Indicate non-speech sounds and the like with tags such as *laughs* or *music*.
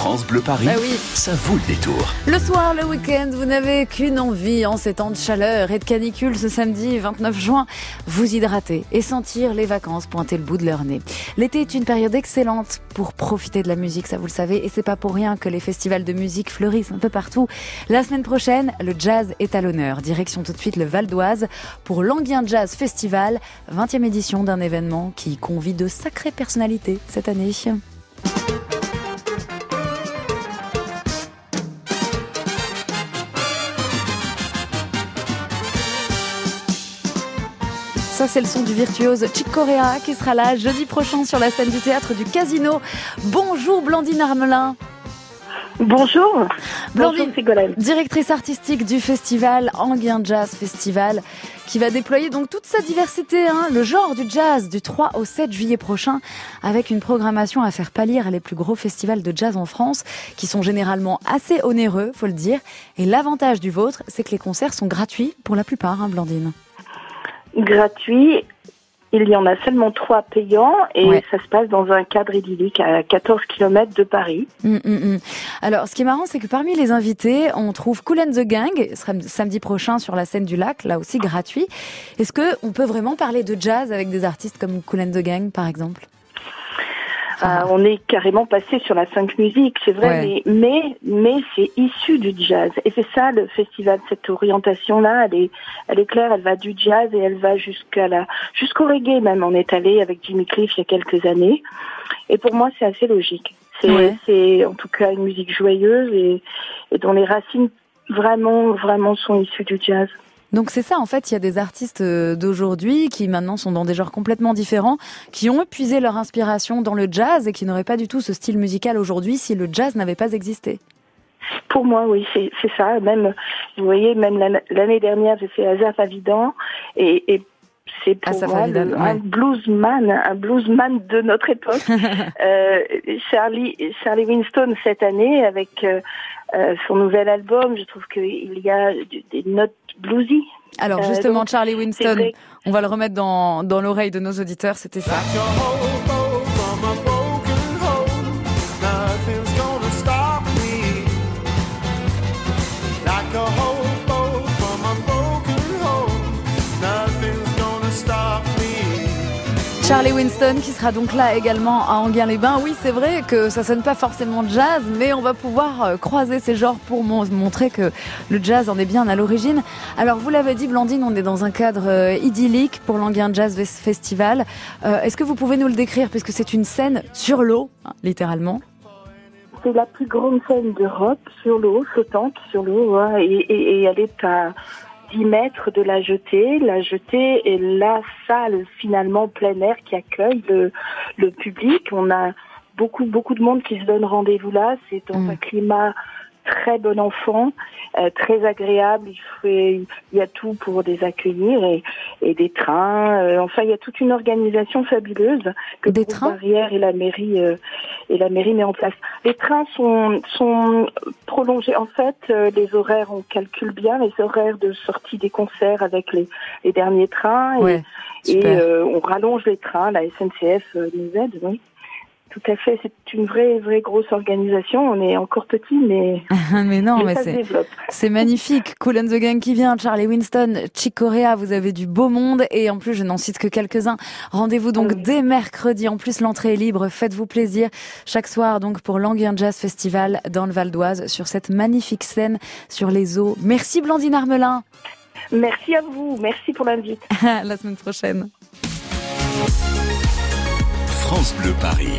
France Bleu Paris, Bah oui. ça vaut le détour. Le soir, le week-end, vous n'avez qu'une envie en ces temps de chaleur et de canicule ce samedi 29 juin, vous hydrater et sentir les vacances pointer le bout de leur nez. L'été est une période excellente pour profiter de la musique, ça vous le savez, et c'est pas pour rien que les festivals de musique fleurissent un peu partout. La semaine prochaine, le jazz est à l'honneur. Direction tout de suite le Val d'Oise pour l'Anguien Jazz Festival, 20e édition d'un événement qui convie de sacrées personnalités cette année. Ça, c'est le son du virtuose Chick Corea qui sera là jeudi prochain sur la scène du théâtre du Casino. Bonjour Blandine Armelin. Bonjour. Blandine, Bonjour directrice artistique du festival Anguien Jazz Festival, qui va déployer donc toute sa diversité, hein, le genre du jazz du 3 au 7 juillet prochain, avec une programmation à faire pâlir les plus gros festivals de jazz en France, qui sont généralement assez onéreux, faut le dire. Et l'avantage du vôtre, c'est que les concerts sont gratuits pour la plupart, hein, Blandine. Gratuit. Il y en a seulement trois payants et Ouais. ça se passe dans un cadre idyllique à 14 km de Paris. Hum, hum, hum. Alors, ce qui est marrant, c'est que parmi les invités, on trouve Cool and the Gang, samedi prochain sur la scène du lac, là aussi gratuit. Est-ce que on peut vraiment parler de jazz avec des artistes comme Cool and the Gang, par exemple? Euh, on est carrément passé sur la funk musique, c'est vrai, Ouais. mais mais, mais c'est issu du jazz. Et c'est ça le festival, cette orientation-là, elle est, elle est claire, elle va du jazz et elle va jusqu'à la, jusqu'au reggae même. On est allé avec Jimmy Cliff il y a quelques années. Et pour moi, c'est assez logique. C'est, Ouais. c'est en tout cas une musique joyeuse et, et dont les racines vraiment, vraiment sont issues du jazz. Donc c'est ça, en fait, il y a des artistes euh, d'aujourd'hui qui maintenant sont dans des genres complètement différents, qui ont épuisé leur inspiration dans le jazz et qui n'auraient pas du tout ce style musical aujourd'hui si le jazz n'avait pas existé. Pour moi, oui, c'est ça. Même, vous voyez, même l'an- l'année dernière, j'ai fait Azaf Avidan et, et c'est pour moi le- un bluesman, un bluesman de notre époque. *laughs* euh, Charlie, Charlie Winston cette année avec euh, euh, son nouvel album, je trouve qu'il y a des notes bluesy. Alors Euh, justement, donc, Charlie Winston, on va le remettre dans, dans l'oreille de nos auditeurs, c'était ça. Like Charlie Winston qui sera donc là également à Anguin-les-Bains. Oui, c'est vrai que ça sonne pas forcément jazz, mais on va pouvoir euh, croiser ces genres pour mon- montrer que le jazz en est bien à l'origine. Alors, vous l'avez dit, Blandine, on est dans un cadre euh, idyllique pour l'Anguin Jazz Festival. Euh, Est-ce que vous pouvez nous le décrire, puisque c'est une scène sur l'eau, hein, littéralement? C'est la plus grande scène d'Europe sur l'eau, flottante sur l'eau, et- et elle est à 10 mètres de la jetée. La jetée est la salle finalement plein air qui accueille le, le public. On a beaucoup beaucoup de monde qui se donne rendez-vous là. C'est dans Mm. un climat très bon enfant, euh, très agréable. Il, fait, il y a tout pour les accueillir et, et des trains. euh, enfin, il y a toute une organisation fabuleuse que Des trains Barrière et la mairie euh, et la mairie met en place. Les trains sont sont prolongés. En fait, euh, les horaires, on calcule bien les horaires de sortie des concerts avec les, les derniers trains et, Ouais, et euh, on rallonge les trains. La SNCF euh, nous aide, oui. Tout à fait, c'est une vraie, vraie grosse organisation. On est encore petit, mais, *laughs* mais non, mais mais c'est... développe. C'est magnifique. Cool and the Gang qui vient, Charlie Winston, Chick Corea, vous avez du beau monde et en plus je n'en cite que quelques-uns. Rendez-vous donc Ah oui. dès mercredi. En plus l'entrée est libre, faites-vous plaisir. Chaque soir donc pour l'Anguien Jazz Festival dans le Val d'Oise sur cette magnifique scène sur les eaux. Merci Blandine Armelin. Merci à vous. Merci pour l'invite. *laughs* la semaine prochaine. France Bleu Paris.